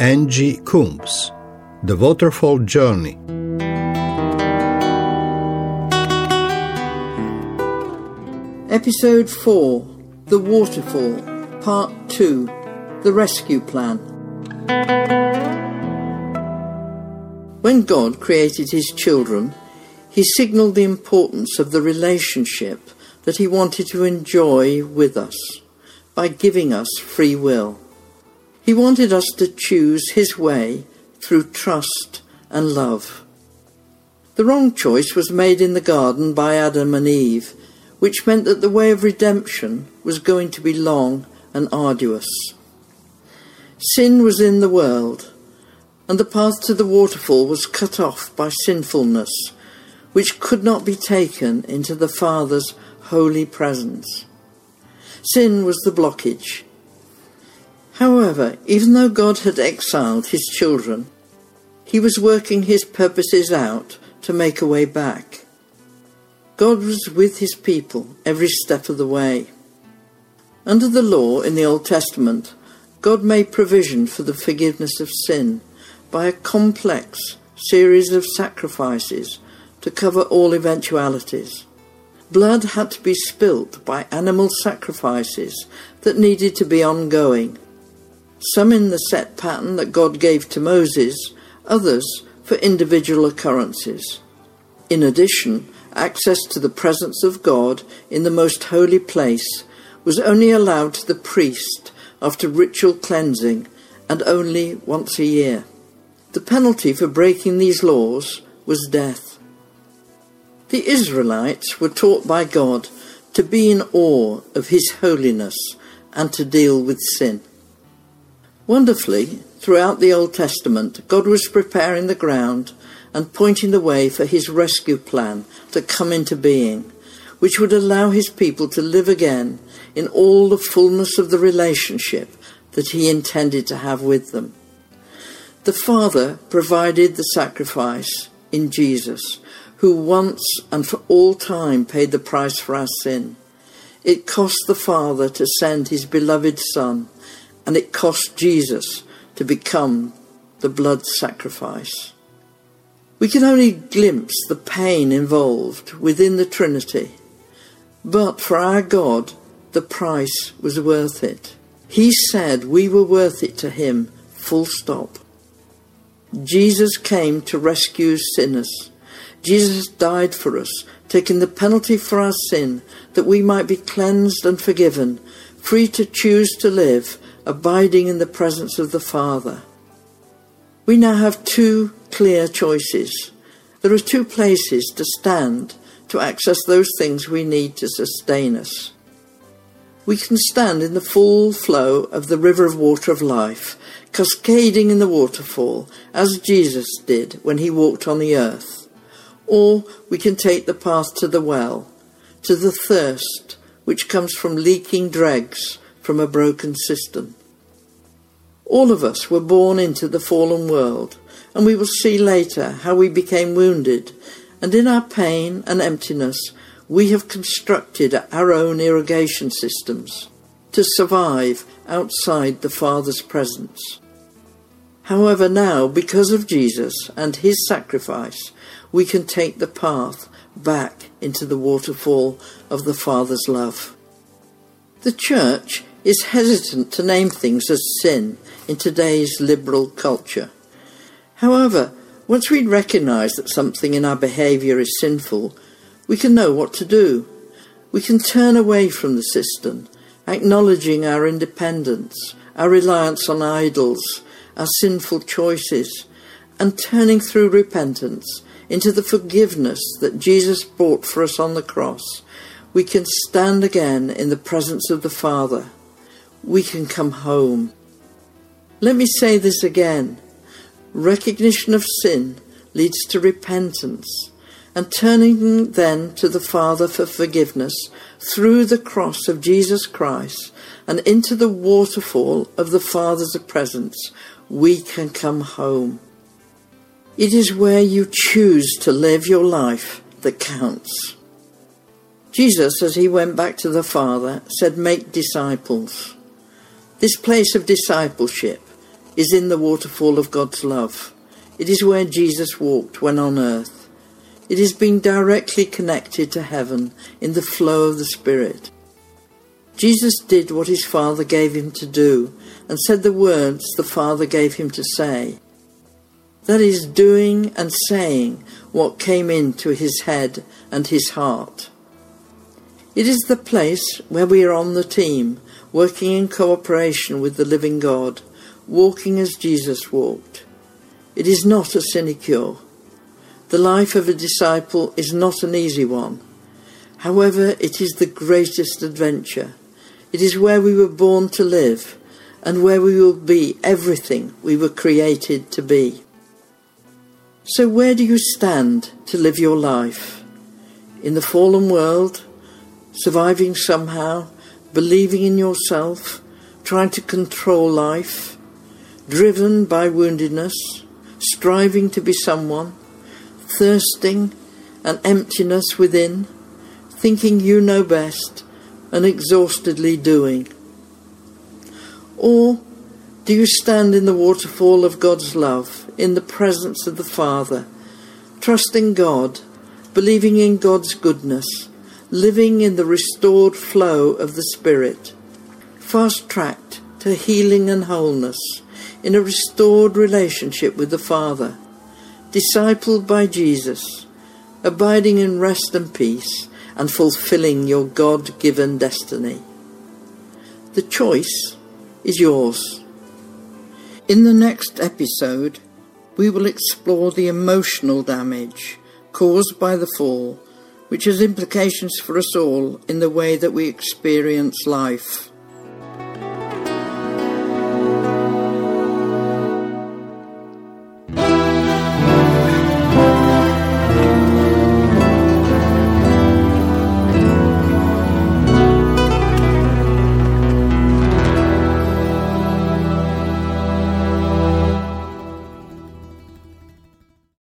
Angie Coombs, The Waterfall Journey. Episode 4 The Waterfall, Part 2 The Rescue Plan. When God created his children, he signalled the importance of the relationship that he wanted to enjoy with us by giving us free will. He wanted us to choose his way through trust and love. The wrong choice was made in the garden by Adam and Eve, which meant that the way of redemption was going to be long and arduous. Sin was in the world, and the path to the waterfall was cut off by sinfulness, which could not be taken into the Father's holy presence. Sin was the blockage. However, even though God had exiled his children, he was working his purposes out to make a way back. God was with his people every step of the way. Under the law in the Old Testament, God made provision for the forgiveness of sin by a complex series of sacrifices to cover all eventualities. Blood had to be spilt by animal sacrifices that needed to be ongoing, some in the set pattern that God gave to Moses, others for individual occurrences. In addition, access to the presence of God in the most holy place was only allowed to the priest after ritual cleansing and only once a year. The penalty for breaking these laws was death. The Israelites were taught by God to be in awe of His holiness and to deal with sin. Wonderfully, throughout the Old Testament, God was preparing the ground and pointing the way for His rescue plan to come into being, which would allow His people to live again in all the fullness of the relationship that He intended to have with them. The Father provided the sacrifice in Jesus who once and for all time paid the price for our sin. It cost the Father to send his beloved Son, and it cost Jesus to become the blood sacrifice. We can only glimpse the pain involved within the Trinity, but for our God, the price was worth it. He said we were worth it to him, full stop. Jesus came to rescue sinners Jesus died for us, taking the penalty for our sin, that we might be cleansed and forgiven, free to choose to live, abiding in the presence of the Father. We now have two clear choices. There are two places to stand to access those things we need to sustain us. We can stand in the full flow of the river of water of life, cascading in the waterfall, as Jesus did when he walked on the earth or we can take the path to the well, to the thirst which comes from leaking dregs from a broken cistern. All of us were born into the fallen world, and we will see later how we became wounded, and in our pain and emptiness, we have constructed our own irrigation systems to survive outside the Father's presence. However, now, because of Jesus and his sacrifice, we can take the path back into the waterfall of the Father's love. The Church is hesitant to name things as sin in today's liberal culture. However, once we recognise that something in our behaviour is sinful, we can know what to do. We can turn away from the system, acknowledging our independence, our reliance on idols, our sinful choices, and turning through repentance into the forgiveness that Jesus bought for us on the cross, we can stand again in the presence of the Father. We can come home. Let me say this again. Recognition of sin leads to repentance, and turning then to the Father for forgiveness through the cross of Jesus Christ and into the waterfall of the Father's presence, we can come home. It is where you choose to live your life that counts. Jesus, as he went back to the Father, said, Make disciples. This place of discipleship is in the waterfall of God's love. It is where Jesus walked when on earth. It is being directly connected to heaven in the flow of the Spirit. Jesus did what his Father gave him to do and said the words the Father gave him to say. That is, doing and saying what came into his head and his heart. It is the place where we are on the team, working in cooperation with the living God, walking as Jesus walked. It is not a sinecure. The life of a disciple is not an easy one. However, it is the greatest adventure. It is where we were born to live and where we will be everything we were created to be. So, where do you stand to live your life? In the fallen world, surviving somehow, believing in yourself, trying to control life, driven by woundedness, striving to be someone, thirsting and emptiness within, thinking you know best and exhaustedly doing? Or do you stand in the waterfall of God's love, in the presence of the Father, trusting God, believing in God's goodness, living in the restored flow of the Spirit, fast tracked to healing and wholeness, in a restored relationship with the Father, discipled by Jesus, abiding in rest and peace, and fulfilling your God given destiny. The choice is yours. In the next episode, we will explore the emotional damage caused by the fall, which has implications for us all in the way that we experience life.